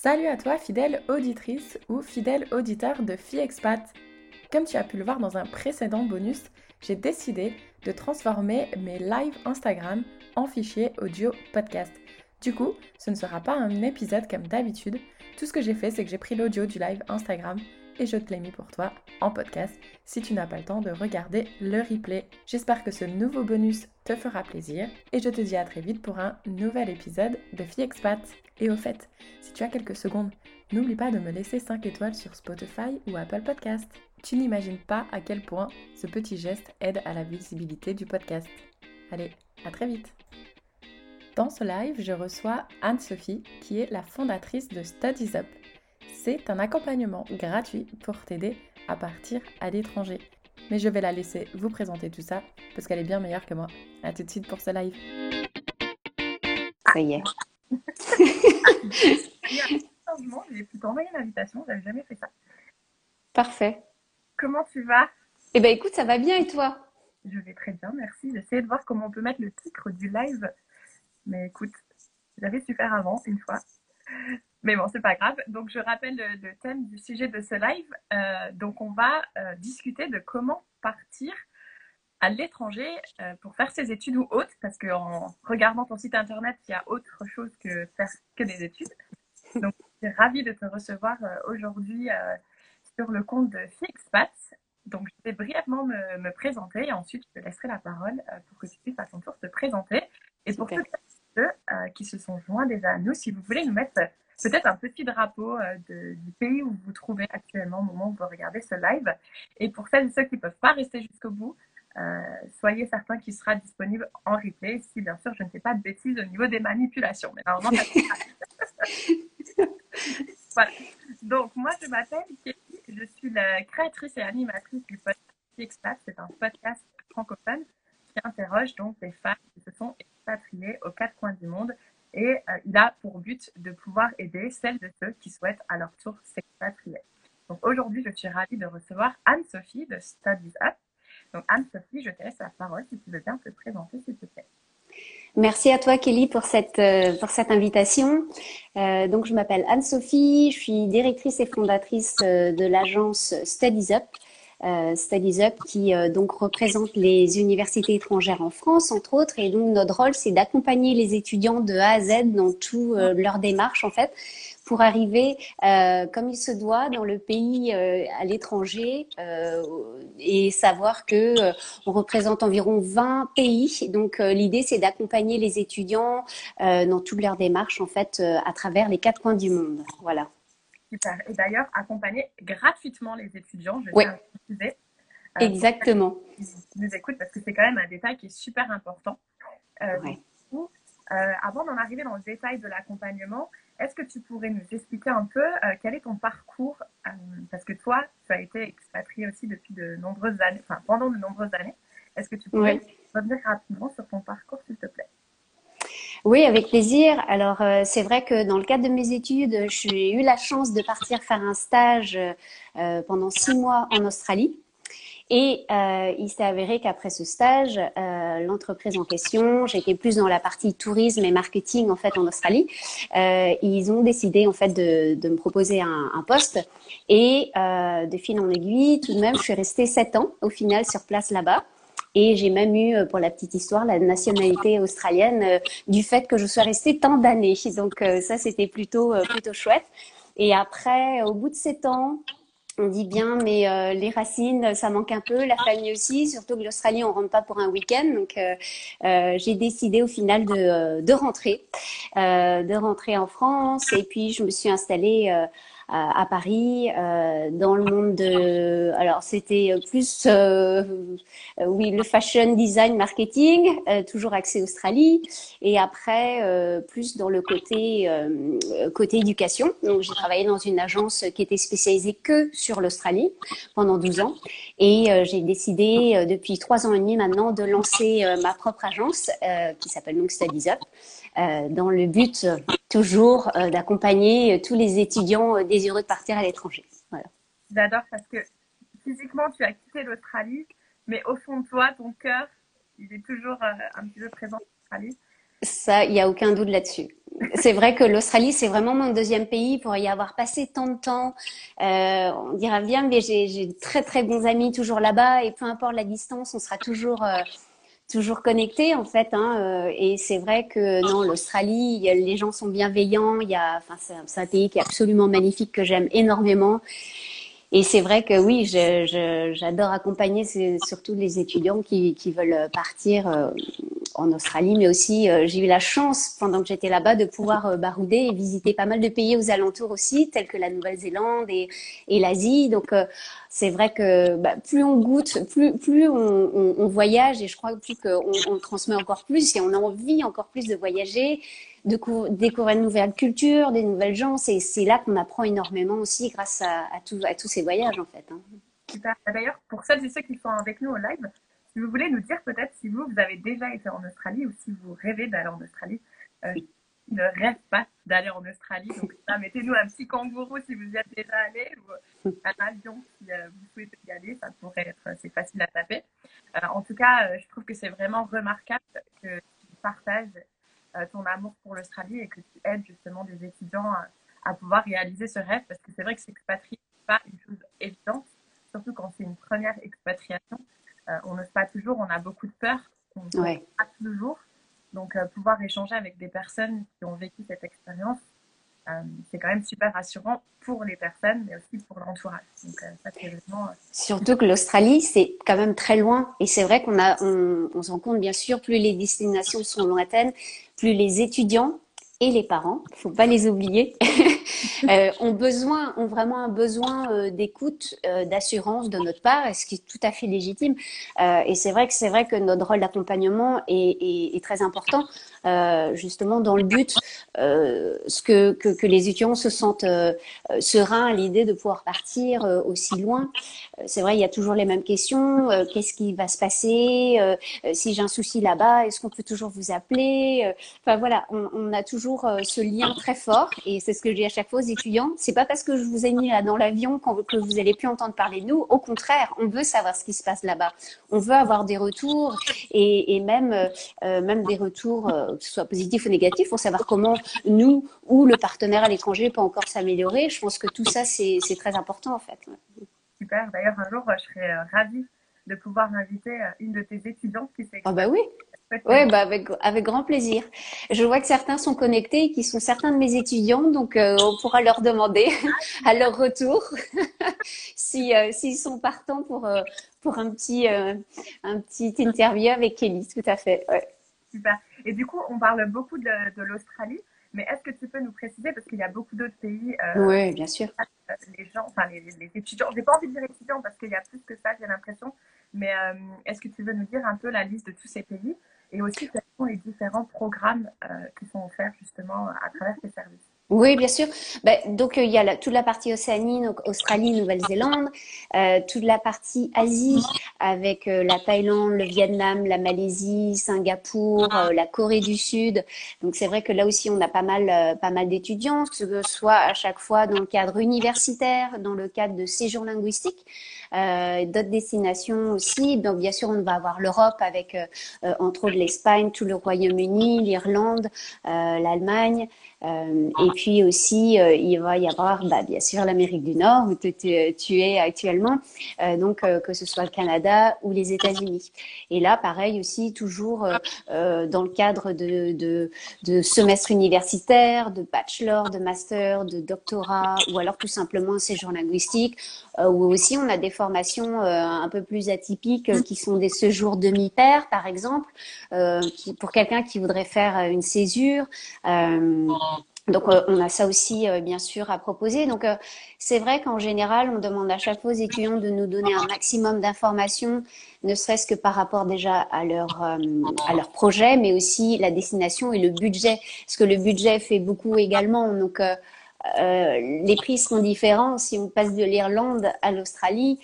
Salut à toi, fidèle auditrice ou fidèle auditeur de FiExpat. Comme tu as pu le voir dans un précédent bonus, j'ai décidé de transformer mes lives Instagram en fichier audio podcast. Du coup, ce ne sera pas un épisode comme d'habitude. Tout ce que j'ai fait, c'est que j'ai pris l'audio du live Instagram et je te l'ai mis pour toi en podcast si tu n'as pas le temps de regarder le replay. J'espère que ce nouveau bonus te fera plaisir et je te dis à très vite pour un nouvel épisode de Fille Expat. Et au fait, si tu as quelques secondes, n'oublie pas de me laisser 5 étoiles sur Spotify ou Apple Podcast. Tu n'imagines pas à quel point ce petit geste aide à la visibilité du podcast. Allez, à très vite Dans ce live, je reçois Anne-Sophie, qui est la fondatrice de Studies Up. C'est un accompagnement gratuit pour t'aider à partir à l'étranger. Mais je vais la laisser vous présenter tout ça parce qu'elle est bien meilleure que moi. A tout de suite pour ce live. Ça y est. Il y a un changement, j'ai pu t'envoyer une invitation, j'avais jamais fait ça. Parfait. Comment tu vas? Eh ben écoute, ça va bien et toi? Je vais très bien, merci. J'essayais de voir comment on peut mettre le titre du live. Mais écoute, j'avais su faire avant, une fois. Mais bon, c'est pas grave. Donc, je rappelle le, le, thème du sujet de ce live. Euh, donc, on va euh, discuter de comment partir à l'étranger euh, pour faire ses études ou autres, parce qu'en regardant ton site internet, il y a autre chose que faire que des études. Donc, je suis ravie de te recevoir aujourd'hui sur le compte de Fixpat. Donc, je vais brièvement me, me, présenter et ensuite, je te laisserai la parole pour que tu puisses à ton tour te présenter. Et pour Super. ceux euh, qui se sont joints déjà à nous, si vous voulez nous mettre peut-être un petit drapeau euh, de, du pays où vous vous trouvez actuellement au moment où vous regardez ce live. Et pour celles et ceux qui ne peuvent pas rester jusqu'au bout, euh, soyez certains qu'il sera disponible en replay si bien sûr je ne fais pas de bêtises au niveau des manipulations. Mais normalement, ça voilà. Donc, moi, je m'appelle Kelly, je suis la créatrice et animatrice du podcast Expat. C'est un podcast francophone qui interroge donc les femmes qui se sont expatriées aux quatre coins du monde et euh, il a pour but de pouvoir aider celles et ceux qui souhaitent à leur tour s'expatrier. Donc aujourd'hui, je suis ravie de recevoir Anne-Sophie de Studies Up. Donc Anne-Sophie, je te laisse la parole si tu veux bien te présenter, s'il te plaît. Merci à toi Kelly pour cette, euh, pour cette invitation. Euh, donc je m'appelle Anne-Sophie, je suis directrice et fondatrice de l'agence Studies Up. Euh, Studies Up qui euh, donc représente les universités étrangères en France entre autres et donc notre rôle c'est d'accompagner les étudiants de A à Z dans tout euh, leur démarche en fait pour arriver euh, comme il se doit dans le pays euh, à l'étranger euh, et savoir que on représente environ 20 pays. Donc l'idée c'est d'accompagner les étudiants dans toute leur démarche en fait à travers les quatre coins du monde. Voilà. Super. Et d'ailleurs, accompagner gratuitement les étudiants, je oui. préciser. Euh, Exactement. Qui nous écoutent parce que c'est quand même un détail qui est super important. Euh, ouais. du coup, euh, avant d'en arriver dans le détail de l'accompagnement, est-ce que tu pourrais nous expliquer un peu euh, quel est ton parcours Parce que toi, tu as été expatrié aussi depuis de nombreuses années, enfin pendant de nombreuses années. Est-ce que tu pourrais ouais. revenir rapidement sur ton parcours, s'il te plaît? Oui, avec plaisir. Alors, euh, c'est vrai que dans le cadre de mes études, j'ai eu la chance de partir faire un stage euh, pendant six mois en Australie. Et euh, il s'est avéré qu'après ce stage, l'entreprise en question, j'étais plus dans la partie tourisme et marketing en fait en Australie, ils ont décidé en fait de, me proposer un, poste et de fil en aiguille, tout de même, je suis restée sept ans au final sur place là-bas. Et j'ai même eu, euh, pour la petite histoire, la nationalité australienne euh, du fait que je sois restée tant d'années. Donc euh, ça, c'était plutôt plutôt chouette. Et après, au bout de sept ans, on dit bien, mais les racines, ça manque un peu, la famille aussi, surtout que l'Australie, on rentre pas pour un week-end. Donc, j'ai décidé au final de, de rentrer, de rentrer en France. Et puis, je me suis installée à Paris, euh, dans le monde de, alors c'était plus, euh, oui, le fashion design marketing, euh, toujours axé Australie, et après plus dans le côté côté éducation. Donc j'ai travaillé dans une agence qui était spécialisée que sur l'Australie pendant 12 ans, et j'ai décidé depuis trois ans et demi maintenant de lancer ma propre agence qui s'appelle donc Studies Up. Euh, dans le but euh, toujours euh, d'accompagner tous les étudiants désireux de partir à l'étranger. Voilà. J'adore parce que physiquement, tu as quitté l'Australie, mais au fond de toi, ton cœur, il est toujours un petit peu présent en Australie. Ça, il n'y a aucun doute là-dessus. c'est vrai que l'Australie, c'est vraiment mon deuxième pays pour y avoir passé tant de temps. Euh, on dira bien, mais j'ai très très bons amis toujours là-bas et peu importe la distance, on sera toujours euh, toujours connectés en fait. Hein, euh, et c'est vrai que non, l'Australie, les gens sont bienveillants. Il y a, enfin, c'est un pays qui est absolument magnifique que j'aime énormément. Et c'est vrai que oui, j'adore accompagner surtout les étudiants qui, qui veulent partir euh, en Australie, mais aussi euh, j'ai eu la chance pendant que j'étais là-bas de pouvoir barouder et visiter pas mal de pays aux alentours aussi, tels que la Nouvelle-Zélande et, et l'Asie. Donc c'est vrai que bah, plus on goûte, plus, plus on, on, on, voyage et je crois plus qu'on on transmet encore plus et on a envie encore plus de voyager de découvrir une nouvelle culture, des nouvelles gens. C'est là qu'on apprend énormément aussi grâce à, à, à, tous ces voyages en fait. Hein. Super. D'ailleurs, pour celles et ceux qui sont avec nous au live, si vous voulez nous dire peut-être si vous, vous avez déjà été en Australie ou si vous rêvez d'aller en Australie. Euh, ne rêve pas d'aller en Australie. Donc, mettez-nous un petit kangourou si vous y êtes déjà allé ou un avion si euh, vous souhaitez y aller. Ça pourrait être, c'est facile à taper. Euh, en tout cas, euh, je trouve que c'est vraiment remarquable que tu partages euh, ton amour pour l'Australie et que tu aides justement des étudiants à, pouvoir réaliser ce rêve parce que c'est vrai que s'expatrier, n'est pas une chose évidente, surtout quand c'est une première expatriation. Euh, on n'ose pas toujours, on a beaucoup de peur, on ne ouais. pas toujours. Donc, euh, pouvoir échanger avec des personnes qui ont vécu cette expérience, euh, c'est quand même super rassurant pour les personnes, mais aussi pour l'entourage. Donc, euh, ça, c'est vraiment... Euh, Surtout que l'Australie, c'est quand même très loin. Et c'est vrai qu'on a, on, on se rend compte, bien sûr, plus les destinations sont lointaines, plus les étudiants et les parents, faut pas les oublier, euh, ont besoin, ont vraiment un besoin euh, d'écoute, euh, d'assurance de notre part, ce qui est tout à fait légitime. Euh, et c'est vrai que c'est vrai que notre rôle d'accompagnement est, est, très important, justement dans le but ce que, que, les étudiants se sentent sereins à l'idée de pouvoir partir aussi loin. c'est vrai, il y a toujours les mêmes questions. Qu'est-ce qui va se passer si j'ai un souci là-bas Est-ce qu'on peut toujours vous appeler Enfin voilà, on, a toujours ce lien très fort et c'est ce que je dis à chaque fois étudiants. C'est pas parce que je vous ai mis là dans l'avion que vous allez plus entendre parler de nous. Au contraire, on veut savoir ce qui se passe là-bas. On veut avoir des retours et, et même euh, euh même des retours, euh, que ce soit positifs ou négatifs, pour savoir comment nous ou le partenaire à l'étranger peut encore s'améliorer. Je pense que tout ça c'est très important en fait. Super. D'ailleurs, un jour, je serais ravie de pouvoir inviter une de tes étudiantes qui s'est. Ah bah oui. Oui, bah avec, avec grand plaisir. Je vois que certains sont connectés et qui sont certains de mes étudiants, donc euh, on pourra leur demander à leur retour si euh, s'ils sont partants pour euh, pour un petit un petit interview avec Kelly, tout à fait. Ouais. Super. Et du coup, on parle beaucoup de, de l'Australie, mais est-ce que tu peux nous préciser parce qu'il y a beaucoup d'autres pays. oui, bien sûr. Les gens, enfin les, les étudiants. J'ai pas envie de dire étudiants parce qu'il y a plus que ça, j'ai l'impression. Mais est-ce que tu veux nous dire un peu la liste de tous ces pays? Et aussi quels sont les différents programmes euh, qui sont offerts justement à travers ces services? Oui, bien sûr. Ben, donc, euh, il y a la, toute la partie Océanie, donc Australie, Nouvelle-Zélande, euh, toute la partie Asie avec euh, la Thaïlande, le Vietnam, la Malaisie, Singapour, euh, la Corée du Sud. Donc, c'est vrai que là aussi, on a pas mal, euh, pas mal d'étudiants, que ce soit à chaque fois dans le cadre universitaire, dans le cadre de séjours linguistiques, d'autres destinations aussi. Donc, bien sûr, on va avoir l'Europe avec, entre autres, l'Espagne, tout le Royaume-Uni, l'Irlande, l'Allemagne. Euh, et puis aussi, euh, il va y avoir bah, bien sûr l'Amérique du Nord où tu, es actuellement, euh, donc que ce soit le Canada ou les États-Unis. Et là, pareil aussi, toujours dans le cadre de, de, de semestre universitaire, de bachelor, de master, de doctorat ou alors tout simplement un séjour linguistique où aussi on a des formations un peu plus atypiques qui sont des séjours demi-paires par exemple, qui, pour quelqu'un qui voudrait faire une césure. Donc euh, on a ça aussi euh, bien sûr à proposer. Donc euh, c'est vrai qu'en général on demande à chaque fois aux étudiants de nous donner un maximum d'informations, ne serait-ce que par rapport déjà à leur à leur projet, mais aussi la destination et le budget, parce que le budget fait beaucoup également. Donc les prix sont différents. Si on passe de l'Irlande à l'Australie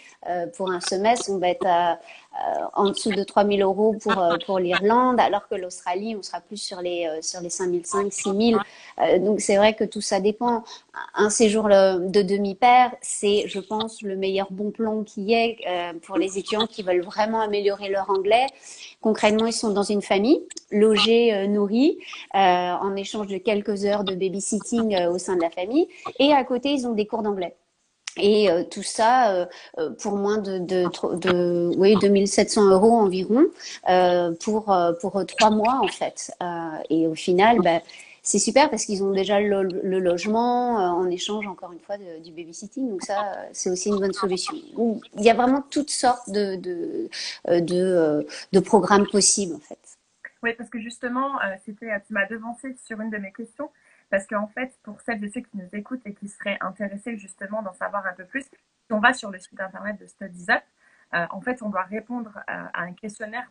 pour un semestre, on va être à, euh, en dessous de 3000 euros pour, euh, pour l'Irlande, alors que l'Australie, on sera plus sur les, euh, sur les 5005, 6000. donc c'est vrai que tout ça dépend. Un séjour de demi-paire, c'est, je pense, le meilleur bon plan qui est pour les étudiants qui veulent vraiment améliorer leur anglais Concrètement, ils sont dans une famille, logés, nourris, en échange de quelques heures de babysitting au sein de la famille. Et à côté, ils ont des cours d'anglais. Et euh, tout ça euh, euh, pour moins de, de, de oui, 2700 euros environ pour, pour trois mois en fait. et au final, bah, c'est super parce qu'ils ont déjà le, le logement en échange encore une fois du babysitting. Donc ça, c'est aussi une bonne solution. il y a vraiment toutes sortes de, de, de, de programmes possibles en fait. Oui, parce que justement, c'était, tu m'as devancé sur une de mes questions. Parce qu'en fait, pour celles et ceux qui nous écoutent et qui seraient intéressés justement d'en savoir un peu plus, si on va sur le site internet de Studies Up, euh, en fait, on doit répondre à, un questionnaire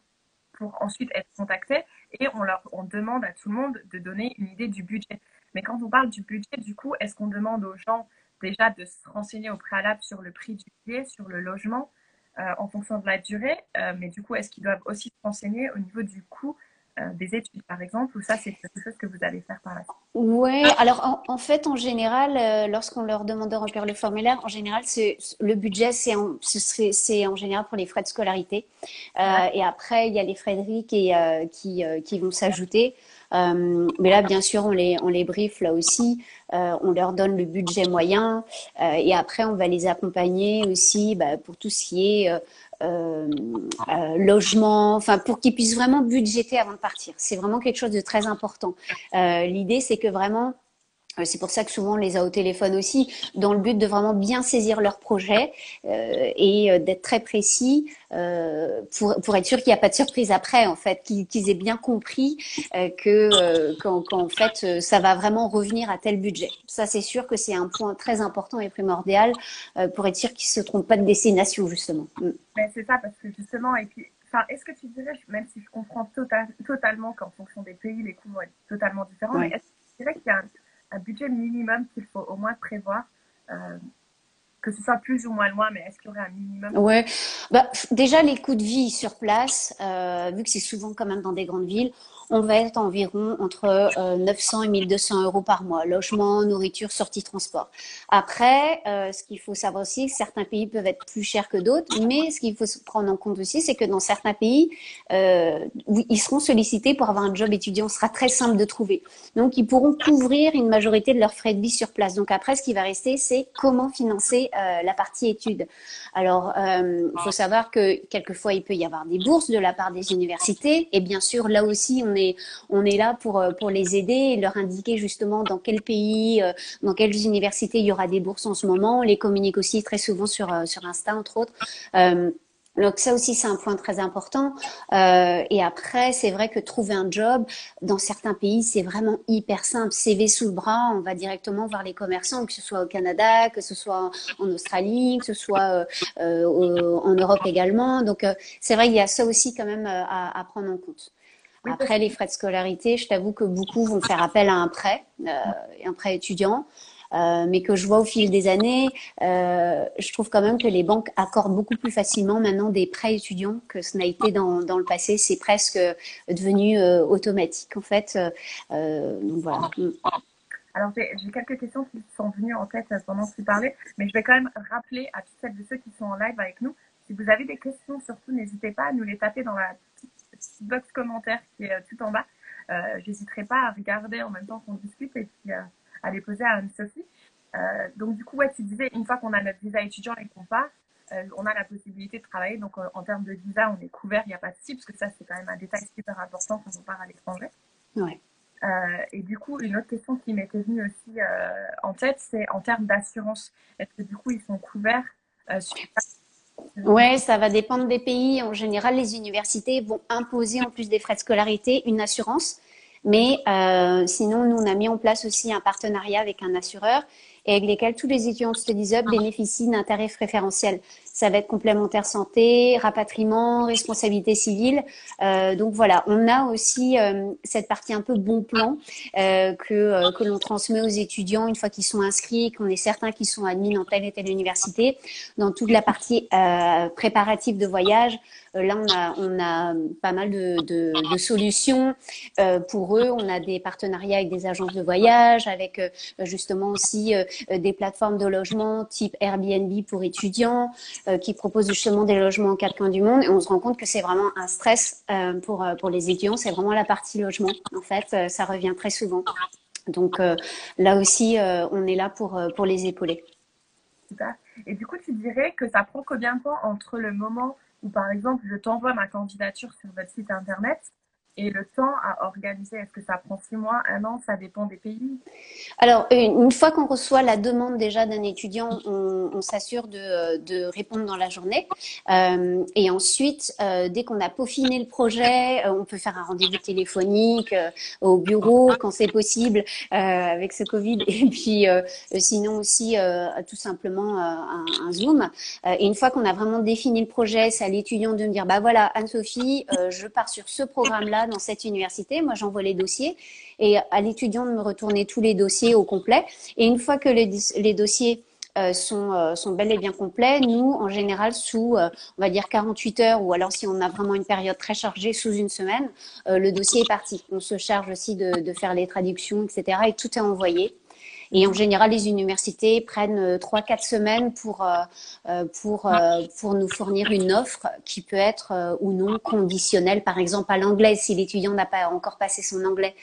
pour ensuite être contacté et on, leur, demande à tout le monde de donner une idée du budget. Mais quand on parle du budget, du coup, est-ce qu'on demande aux gens déjà de se renseigner au préalable sur le prix du billet, sur le logement, euh, en fonction de la durée, euh, mais du coup, est-ce qu'ils doivent aussi se renseigner au niveau du coût euh, des études, par exemple, ou ça, c'est quelque chose que vous allez faire par la suite Oui, alors en, fait, en général, euh, lorsqu'on leur demande de remplir le formulaire, en général, c'est le budget, c'est en, c'est en général pour les frais de scolarité. Euh, et après, il y a les frais de RIC qui, qui vont s'ajouter. mais là, bien sûr, on les, on les brief là aussi. on leur donne le budget moyen. et après, on va les accompagner aussi bah, pour tout ce qui est euh, euh, logement, enfin pour qu'ils puissent vraiment budgéter avant de partir. C'est vraiment quelque chose de très important. Euh, l'idée, c'est que vraiment c'est pour ça que souvent on les a au téléphone aussi, dans le but de vraiment bien saisir leur projet euh, et euh, d'être très précis euh, pour, pour être sûr qu'il n'y a pas de surprise après, en fait, qu'ils aient bien compris euh, que qu'en fait ça va vraiment revenir à tel budget. Ça, c'est sûr que c'est un point très important et primordial pour être sûr qu'ils se trompent pas de destination justement. Mm. c'est ça, parce que justement, et puis Enfin, est-ce que tu dirais, même si je comprends total, totalement qu'en fonction des pays, les coûts vont être totalement différents, mais est-ce que tu dirais qu'il y a un, un budget minimum qu'il faut au moins prévoir euh, que ce soit plus ou moins loin, mais est-ce qu'il y aurait un minimum? Ouais, bah, déjà les coûts de vie sur place, euh, vu que c'est souvent quand même dans des grandes villes, on va être environ entre 900 euh, et 1200 euros par mois, logement, nourriture, sortie, transport. Après, euh, ce qu'il faut savoir aussi, certains pays peuvent être plus chers que d'autres, mais ce qu'il faut prendre en compte aussi, c'est que dans certains pays, euh, ils seront sollicités pour avoir un job étudiant. Ce sera très simple de trouver. Donc, ils pourront couvrir une majorité de leurs frais de vie sur place. Donc après, ce qui va rester, c'est comment financer la partie études. Alors, il faut savoir que quelquefois, il peut y avoir des bourses de la part des universités, et bien sûr, là aussi, on on est, là pour, euh, pour les aider et leur indiquer justement dans quel pays, euh, dans quelles universités il y aura des bourses en ce moment. On les communique aussi très souvent sur, euh, Insta, entre autres. Donc ça aussi c'est un point très important. et après c'est vrai que trouver un job dans certains pays c'est vraiment hyper simple. CV sous le bras, on va directement voir les commerçants, que ce soit au Canada, que ce soit en Australie, que ce soit en Europe également. Donc c'est vrai qu'il y a ça aussi quand même à prendre en compte. Après, les frais de scolarité, je t'avoue que beaucoup vont faire appel à un prêt, euh, un prêt étudiant. Euh, mais que je vois au fil des années, euh, je trouve quand même que les banques accordent beaucoup plus facilement maintenant des prêts étudiants que ce n'a été dans, dans le passé. C'est presque devenu euh, automatique en fait. Euh, donc voilà. Alors j'ai quelques questions qui sont venues en tête pendant que tu parlais, mais je vais quand même rappeler à toutes celles et ceux qui sont en live avec nous, si vous avez des questions, surtout n'hésitez pas à nous les taper dans la petite box commentaire qui est euh, tout en bas. Euh, J'hésiterai pas à regarder en même temps qu'on discute et puis euh, à les poser à Anne-Sophie. Donc du coup, ouais, tu disais, une fois qu'on a notre visa étudiant et qu'on part, on a la possibilité de travailler. Donc en termes de visa, on est couvert, il n'y a pas de souci, parce que ça, c'est quand même un détail super important quand on part à l'étranger. Ouais. et du coup, une autre question qui m'était venue aussi en tête, c'est en termes d'assurance. Est-ce que du coup, ils sont couverts sur Ouais, ça va dépendre des pays. En général, les universités vont imposer en plus des frais de scolarité une assurance. Mais euh, sinon, nous, on a mis en place aussi un partenariat avec un assureur et avec lesquels tous les étudiants de Studies Up bénéficient d'un tarif préférentiel. Ça va être complémentaire santé, rapatriement, responsabilité civile. Euh, donc voilà, on a aussi euh, cette partie un peu bon plan euh, que, euh, que l'on transmet aux étudiants une fois qu'ils sont inscrits, qu'on est certain qu'ils sont admis dans telle et telle université. Dans toute la partie euh, préparative de voyage, là, on a, on a pas mal de, de, de solutions pour eux. On a des partenariats avec des agences de voyage, avec justement aussi des plateformes de logement type Airbnb pour étudiants, qui proposent justement des logements en quatre coins du monde. Et on se rend compte que c'est vraiment un stress pour, pour les étudiants. C'est vraiment la partie logement. En fait, ça revient très souvent. Donc là aussi, on est là pour, pour les épauler. Super. Et du coup, tu dirais que ça prend combien de temps entre le moment où, par exemple, je t'envoie ma candidature sur votre site internet et le temps à organiser, est-ce que ça prend six mois, un an Ça dépend des pays? Alors, une fois qu'on reçoit la demande déjà d'un étudiant, on, s'assure de, répondre dans la journée. Euh, et ensuite, euh, dès qu'on a peaufiné le projet, euh, on peut faire un rendez-vous téléphonique au bureau quand c'est possible avec ce Covid. Et puis, sinon aussi, tout simplement un, un, Zoom. et une fois qu'on a vraiment défini le projet, c'est à l'étudiant de me dire, bah voilà, Anne-Sophie, je pars sur ce programme-là dans cette université. Moi, j'envoie les dossiers et à l'étudiant de me retourner tous les dossiers au complet. Et une fois que les, dossiers euh, sont, euh, sont bel et bien complets. Nous, en général, sous, euh, on va dire 48 heures, ou alors si on a vraiment une période très chargée, sous une semaine, le dossier est parti. On se charge aussi de, faire les traductions, etc. Et tout est envoyé. Et en général, les universités prennent euh, trois, quatre semaines pour euh, euh, pour pour nous fournir une offre qui peut être ou non conditionnelle, par exemple à l'anglais si l'étudiant n'a pas encore passé son anglais,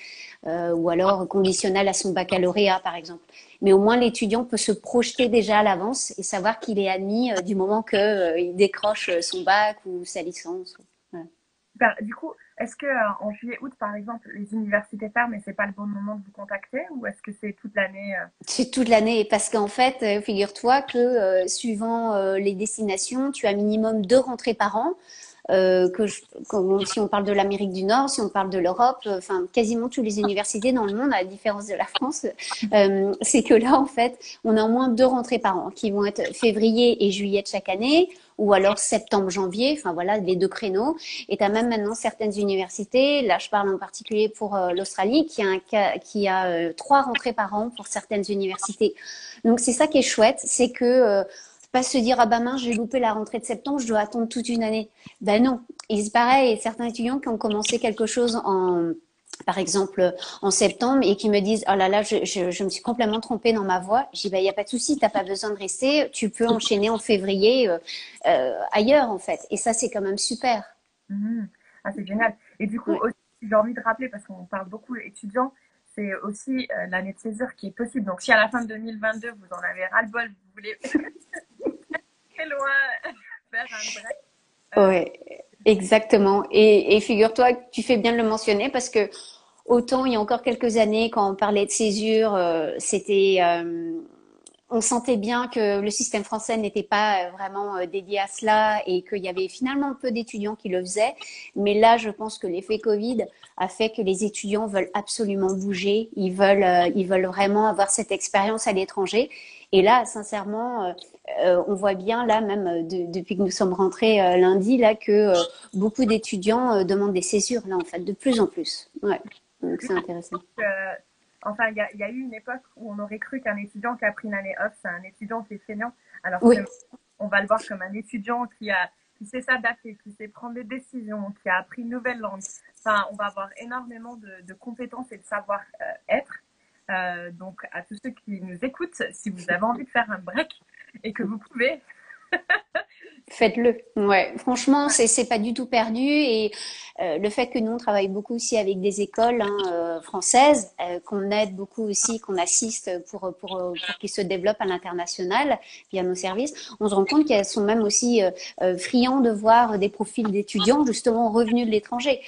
ou alors conditionnelle à son baccalauréat, par exemple. Mais au moins l'étudiant peut se projeter déjà à l'avance et savoir qu'il est admis du moment qu'il décroche son bac ou sa licence. Voilà. Du coup, est-ce que euh, en juillet, août, par exemple, les universités ferment et c'est pas le bon moment de vous contacter, ou est-ce que c'est toute l'année euh? C'est toute l'année, parce qu'en fait, euh, figure-toi que suivant les destinations, tu as minimum deux rentrées par an. Euh, que je, si on parle de l'Amérique du Nord, si on parle de l'Europe, enfin quasiment toutes les universités dans le monde, à la différence de la France, euh, c'est que là en fait, on a au moins deux rentrées par an qui vont être février et juillet de chaque année ou alors septembre-janvier, enfin voilà, les deux créneaux. Et tu as même maintenant certaines universités, là je parle en particulier pour euh, l'Australie, qui a, euh, trois rentrées par an pour certaines universités. Donc c'est ça qui est chouette, c'est que euh, pas se dire ah bah mince j'ai loupé la rentrée de septembre, je dois attendre toute une année. Ben non, il se pareil, certains étudiants qui ont commencé quelque chose en par exemple en septembre et qui me disent oh là là je, je, je me suis complètement trompée dans ma voix je dis bah il y a pas de souci t'as pas besoin de rester tu peux enchaîner en février euh, euh, ailleurs en fait. Et ça c'est quand même super. Mmh. ah, c'est génial. Et du coup j'ai envie de rappeler parce qu'on parle beaucoup étudiants c'est aussi euh, l'année de césure qui est possible donc si à la fin de 2022 vous en avez ras le bol vous voulez très loin faire un break ouais Exactement. Et, et figure-toi tu fais bien de le mentionner parce que autant il y a encore quelques années, quand on parlait de césure, euh, c'était, euh, on sentait bien que le système français n'était pas euh, vraiment euh, dédié à cela et qu'il y avait finalement peu d'étudiants qui le faisaient. Mais là, je pense que l'effet Covid a fait que les étudiants veulent absolument bouger. Ils veulent, euh, ils veulent vraiment avoir cette expérience à l'étranger. Et là, sincèrement, on voit bien là même de, depuis que nous sommes rentrés lundi là que beaucoup d'étudiants demandent des césures là en fait de plus en plus. Ouais, donc c'est intéressant. Enfin, il y, y, a eu une époque où on aurait cru qu'un étudiant qui a pris une année off, c'est un étudiant qui est feignant. Alors oui. on va le voir comme un étudiant qui a qui sait s'adapter, qui sait prendre des décisions, qui a appris une nouvelle langue. Enfin, on va avoir énormément de, de compétences et de savoir-être. Euh, donc, à tous ceux qui nous écoutent, si vous avez envie de faire un break, et que vous pouvez. Faites-le. Ouais, franchement, c'est c'est pas du tout perdu et euh, le fait que nous on travaille beaucoup aussi avec des écoles hein, euh, françaises, euh, qu'on aide beaucoup aussi, qu'on assiste pour pour pour qu'ils se développent à l'international via nos services, on se rend compte qu'elles sont même aussi friands de voir des profils d'étudiants justement revenus de l'étranger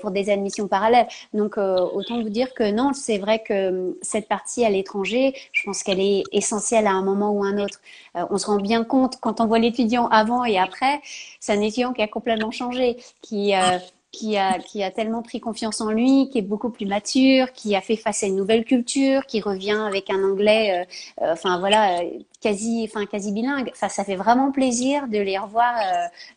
pour des admissions parallèles. Donc autant vous dire que non, c'est vrai que cette partie à l'étranger, je pense qu'elle est essentielle à un moment ou un autre. On se rend bien compte quand on voit l'étudiant avant et après, c'est un étudiant qui a complètement changé, qui, euh, qui, a, qui a tellement pris confiance en lui, qui est beaucoup plus mature, qui a fait face à une nouvelle culture, qui revient avec un anglais, euh, euh, enfin voilà, quasi, enfin quasi bilingue. Enfin, ça fait vraiment plaisir de les revoir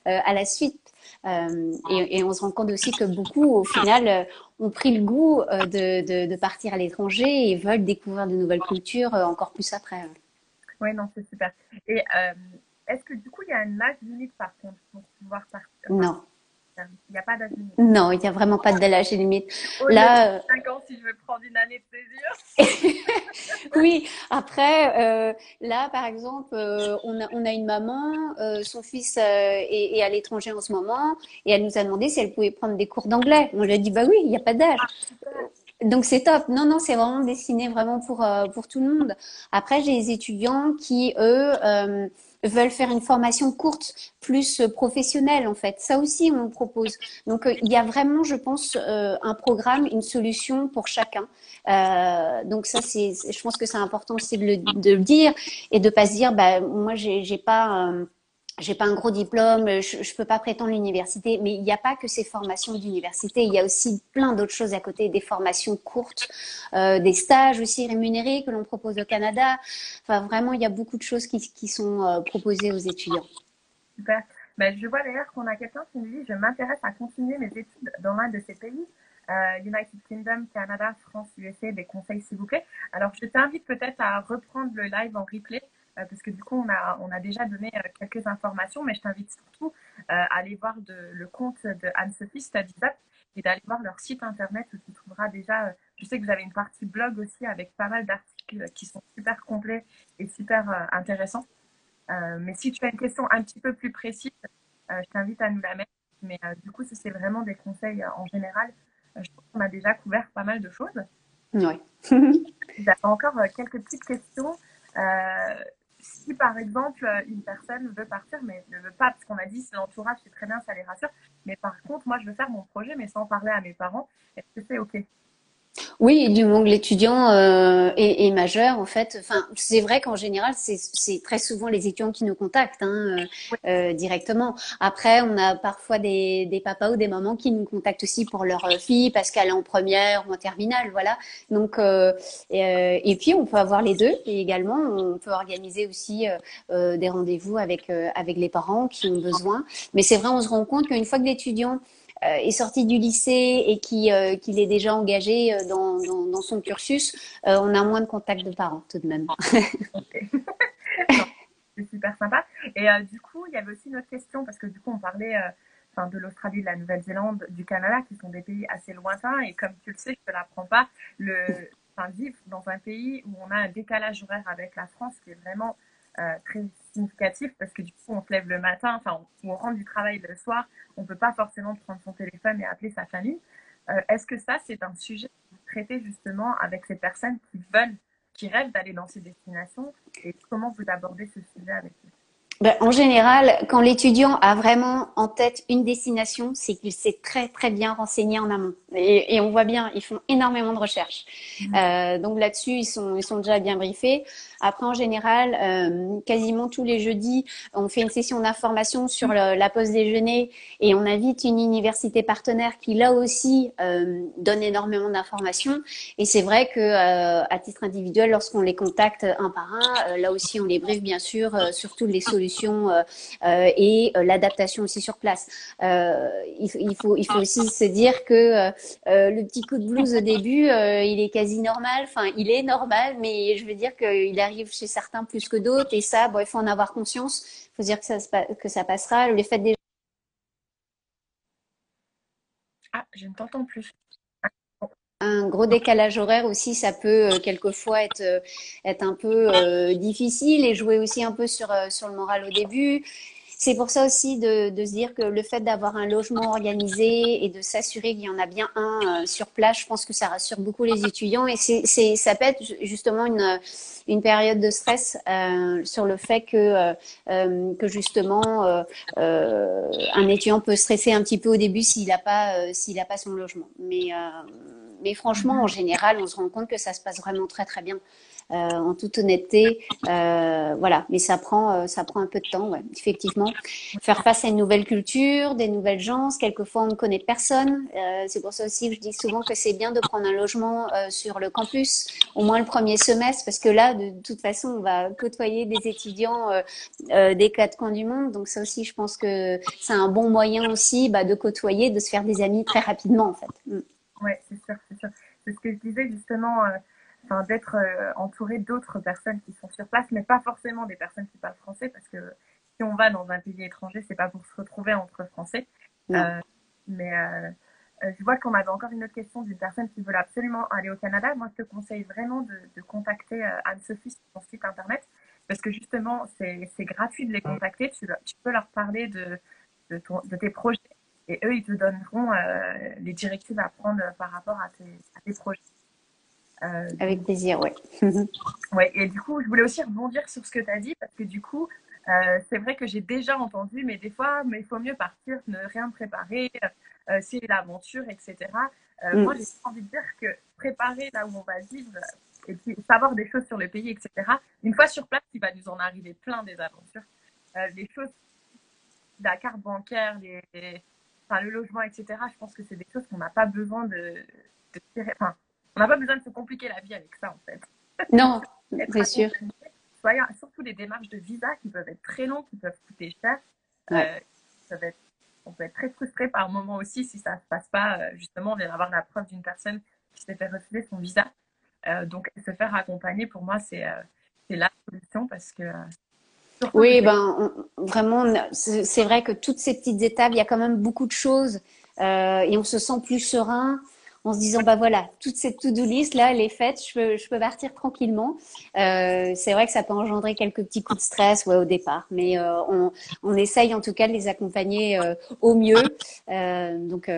à la suite. Et, et, on se rend compte aussi que beaucoup, au final, ont pris le goût de, de, de partir à l'étranger et veulent découvrir de nouvelles cultures encore plus après. Oui, non, c'est super. Et est-ce que du coup, il y a un âge limite par contre pour pouvoir partir Non. Il n'y a pas d'âge limite. Non, il n'y a vraiment pas d'âge limite. Au Là, lieu de 5 ans si je veux prendre une année de césure. oui, après, euh, là, par exemple, euh, on a, on a une maman, euh, son fils euh, est, est à l'étranger en ce moment, et elle nous a demandé si elle pouvait prendre des cours d'anglais. On lui a dit, bah oui, il n'y a pas d'âge. Donc c'est top. Non, non, c'est vraiment destiné vraiment pour, euh, pour tout le monde. Après, j'ai des étudiants qui, eux, euh, veulent faire une formation courte, plus euh, professionnelle en fait. Ça aussi, on propose. Donc euh, il y a vraiment, je pense, euh, un programme, une solution pour chacun. Donc ça, c'est, je pense que c'est important aussi de le, de le dire et de pas se dire, bah moi, j'ai, j'ai pas. Euh, j'ai pas un gros diplôme, je, je peux pas prétendre l'université, mais il n'y a pas que ces formations d'université, il y a aussi plein d'autres choses à côté, des formations courtes, euh, des stages aussi rémunérés que l'on propose au Canada. Enfin, vraiment, il y a beaucoup de choses qui, sont euh, proposées aux étudiants. Super. Ben, je vois d'ailleurs qu'on a quelqu'un qui nous dit Je m'intéresse à continuer mes études dans l'un de ces pays. Euh, United Kingdom, Canada, France, USA, des conseils s'il vous plaît. Alors je t'invite peut-être à reprendre le live en replay euh, parce que du coup on a, on a déjà donné euh, quelques informations, mais je t'invite surtout euh, à aller voir de, le compte de Anne-Sophie Studies Up et d'aller voir leur site internet où tu trouveras déjà, euh, je sais que vous avez une partie blog aussi avec pas mal d'articles qui sont super complets et super euh, intéressants. Euh, mais si tu as une question un petit peu plus précise, euh, je t'invite à nous la mettre. Mais euh, du coup, si c'est vraiment des conseils euh, en général, euh, je trouve qu'on a déjà couvert pas mal de choses. Ouais. J'avais encore euh, quelques petites questions. Euh, si par exemple euh, une personne veut partir, mais ne veut pas, parce qu'on a dit c'est l'entourage, c'est très bien, ça les rassure. Mais par contre, moi je veux faire mon projet, mais sans parler à mes parents, est-ce que c'est OK? Oui, du moment l'étudiant euh, est, est majeur, en fait. Enfin, c'est vrai qu'en général, c'est très souvent les étudiants qui nous contactent hein, euh, euh, directement. Après, on a parfois des, des papas ou des mamans qui nous contactent aussi pour leur euh, fille parce qu'elle est en première ou en terminale, voilà. Donc, euh, et, euh, et puis on peut avoir les deux. Et également, on peut organiser aussi des rendez-vous avec avec les parents qui ont besoin. Mais c'est vrai, on se rend compte qu'une fois que l'étudiant est sorti du lycée et euh, qu'il est déjà engagé euh, dans, dans, son cursus, euh, on a moins de contacts de parents tout de même. Non, c'est super sympa. Et euh, du coup, il y avait aussi une autre question, parce que du coup, on parlait euh, enfin, de l'Australie, de la Nouvelle-Zélande, du Canada, qui sont des pays assez lointains. Et comme tu le sais, je ne te l'apprends pas, le, enfin, vivre dans un pays où on a un décalage horaire avec la France qui est vraiment euh, très significatif, parce que du coup, on se lève le matin, enfin, on, rentre du travail le soir, on ne peut pas forcément prendre son téléphone et appeler sa famille. Euh, Est-ce que ça, c'est un sujet que vous traitez justement avec ces personnes qui veulent, qui rêvent d'aller dans ces destinations? Et comment vous abordez ce sujet avec eux? Ben, en général, quand l'étudiant a vraiment en tête une destination, c'est qu'il s'est très très bien renseigné en amont. Et, et on voit bien, ils font énormément de recherches. Euh, donc là-dessus, ils sont, ils sont déjà bien briefés. Après, en général, euh, quasiment tous les jeudis, on fait une session d'information sur le- la pause déjeuner et on invite une université partenaire qui, là aussi, euh, donne énormément d'informations. Et c'est vrai que, à titre individuel, lorsqu'on les contacte un par un, là aussi, on les briefe bien sûr sur toutes les solutions euh, euh, et euh, l'adaptation aussi sur place. Il, faut- aussi se dire que le petit coup de blues au début, il est quasi normal. Enfin, il est normal, mais je veux dire qu'il arrive chez certains plus que d'autres. Et ça, bon, il faut en avoir conscience. Il faut dire que ça, passera. Le fait déjà Ah, je ne t'entends plus. Un gros décalage horaire aussi, ça peut euh, quelquefois être, euh, être un peu euh, difficile et jouer aussi un peu sur le moral au début. C'est pour ça aussi de, se dire que le fait d'avoir un logement organisé et de s'assurer qu'il y en a bien un euh, sur place, je pense que ça rassure beaucoup les étudiants et c'est, ça peut être justement une, période de stress euh, sur le fait que, euh, justement un étudiant peut stresser un petit peu au début s'il n'a pas, son logement. Mais, mais franchement, en général, on se rend compte que ça se passe vraiment très très bien. Euh, en toute honnêteté, euh, voilà. Mais ça prend, euh, ça prend un peu de temps, ouais, effectivement. Faire face à une nouvelle culture, des nouvelles gens. Quelquefois, on ne connaît personne. C'est pour ça aussi que je dis souvent que c'est bien de prendre un logement sur le campus, au moins le premier semestre, parce que là, de, toute façon, on va côtoyer des étudiants des quatre coins du monde. Donc ça aussi, je pense que c'est un bon moyen aussi bah, de côtoyer, de se faire des amis très rapidement, en fait. Mm. Oui, c'est sûr, c'est sûr. C'est ce que je disais justement, euh, enfin, d'être euh, entouré d'autres personnes qui sont sur place, mais pas forcément des personnes qui parlent français, parce que si on va dans un pays étranger, c'est pas pour se retrouver entre Français. Euh, mais euh, je vois qu'on avait encore une autre question d'une personne qui veut absolument aller au Canada. Moi, je te conseille vraiment de, de contacter Anne-Sophie sur son site internet parce que justement, c'est gratuit de les contacter. Tu, tu peux leur parler de, de, ton, de, tes projets et eux, ils te donneront les directives à prendre par rapport à tes, à tes projets. Euh, Avec plaisir, ouais. ouais. Et du coup, je voulais aussi rebondir sur ce que tu as dit parce que du coup, euh, c'est vrai que j'ai déjà entendu, mais des fois, mais il faut mieux partir, ne rien préparer, euh, c'est l'aventure, etc. Euh, mm. Moi, j'ai envie de dire que préparer là où on va vivre et puis savoir des choses sur le pays, etc. Une fois sur place, il va nous en arriver plein des aventures. les choses, la carte bancaire, les, enfin, le logement, etc. Je pense que c'est des choses qu'on n'a pas besoin de, de tirer. Enfin, on n'a pas besoin de se compliquer la vie avec ça, en fait. Non, c'est sûr surtout les démarches de visa qui peuvent être très longues, qui peuvent coûter cher. Euh, on peut être très frustré par moment aussi si ça ne se passe pas. Euh, justement, on vient d'avoir la preuve d'une personne qui s'est fait refuser son visa. Euh, donc, se faire accompagner, pour moi, c'est la solution parce que. oui, ben, vraiment, c'est vrai que toutes ces petites étapes, il y a quand même beaucoup de choses et on se sent plus serein en se disant bah voilà toute cette to-do list là elle est faite je peux je peux partir tranquillement. Euh, c'est vrai que ça peut engendrer quelques petits coups de stress ouais, au départ mais euh, on, on essaye en tout cas de les accompagner euh, au mieux. Donc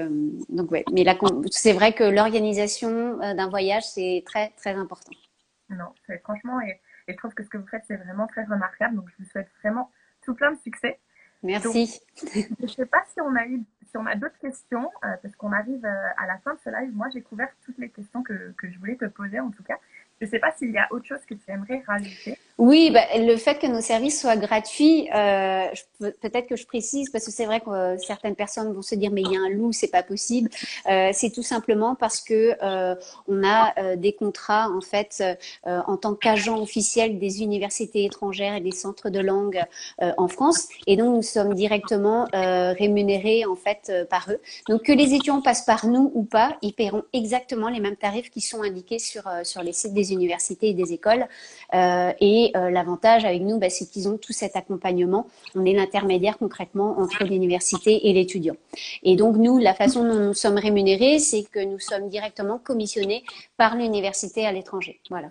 donc ouais. Mais là c'est vrai que l'organisation d'un voyage c'est très très important. Non franchement et, et, je trouve que ce que vous faites c'est vraiment très remarquable. Donc je vous souhaite vraiment tout plein de succès. Merci. je ne sais pas si on a eu si on a d'autres questions, euh, parce qu'on arrive euh, à la fin de ce live, moi j'ai couvert toutes les questions que, que je voulais te poser en tout cas. Je ne sais pas s'il y a autre chose que tu aimerais rajouter. Oui, bah, le fait que nos services soient gratuits, euh, peut-être que je précise parce que c'est vrai que euh, certaines personnes vont se dire mais il y a un loup, c'est pas possible. Euh, c'est tout simplement parce que on a des contrats en fait en tant qu'agent officiel des universités étrangères et des centres de langue en France, et donc nous sommes directement rémunérés en fait par eux. Donc que les étudiants passent par nous ou pas, ils paieront exactement les mêmes tarifs qui sont indiqués sur sur les sites des universités et des écoles et et euh, l'avantage avec nous, bah, c'est qu'ils ont tout cet accompagnement. On est l'intermédiaire concrètement entre l'université et l'étudiant. Et donc nous, la façon dont nous sommes rémunérés, c'est que nous sommes directement commissionnés par l'université à l'étranger. Voilà.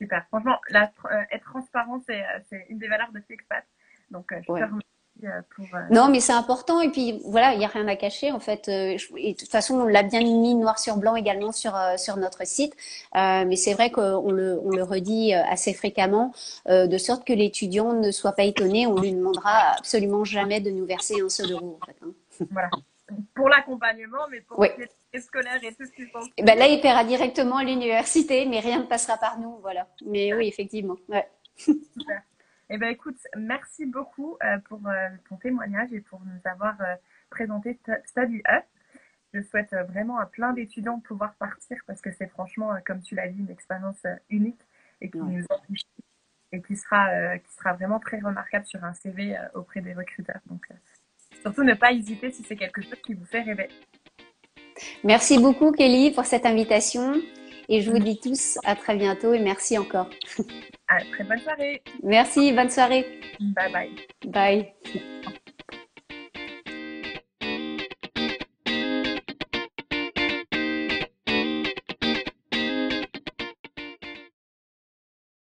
Super. Franchement, la, euh, être transparent, euh, c'est une des valeurs de Fixpat. Donc, je te remercie euh, euh, non, mais c'est important. Et puis voilà, il n'y a rien à cacher en fait. Euh, et de toute façon, on l'a bien mis noir sur blanc également sur sur notre site. mais c'est vrai qu'on le on le redit assez fréquemment, de sorte que l'étudiant ne soit pas étonné. On lui demandera absolument jamais de nous verser un seul euro. En fait, hein. Voilà. Pour l'accompagnement, mais pour les scolaires et tout ce qui et eh ben Là, il paiera directement à l'université, mais rien ne passera par nous. Voilà. Mais oui, effectivement. Ouais. Super. Eh bien, écoute, merci beaucoup euh, pour euh, ton témoignage et pour nous avoir euh, présenté Study Up. Je souhaite vraiment à plein d'étudiants de pouvoir partir parce que c'est franchement, comme tu l'as dit, une expérience unique et qui nous enrichit et qui sera, qui sera vraiment très remarquable sur un CV auprès des recruteurs. Donc, surtout ne pas hésiter si c'est quelque chose qui vous fait rêver. Merci beaucoup, Kelly, pour cette invitation. Et je vous dis tous à très bientôt et merci encore. À très bonne soirée. Merci, bonne soirée. Bye bye. Bye.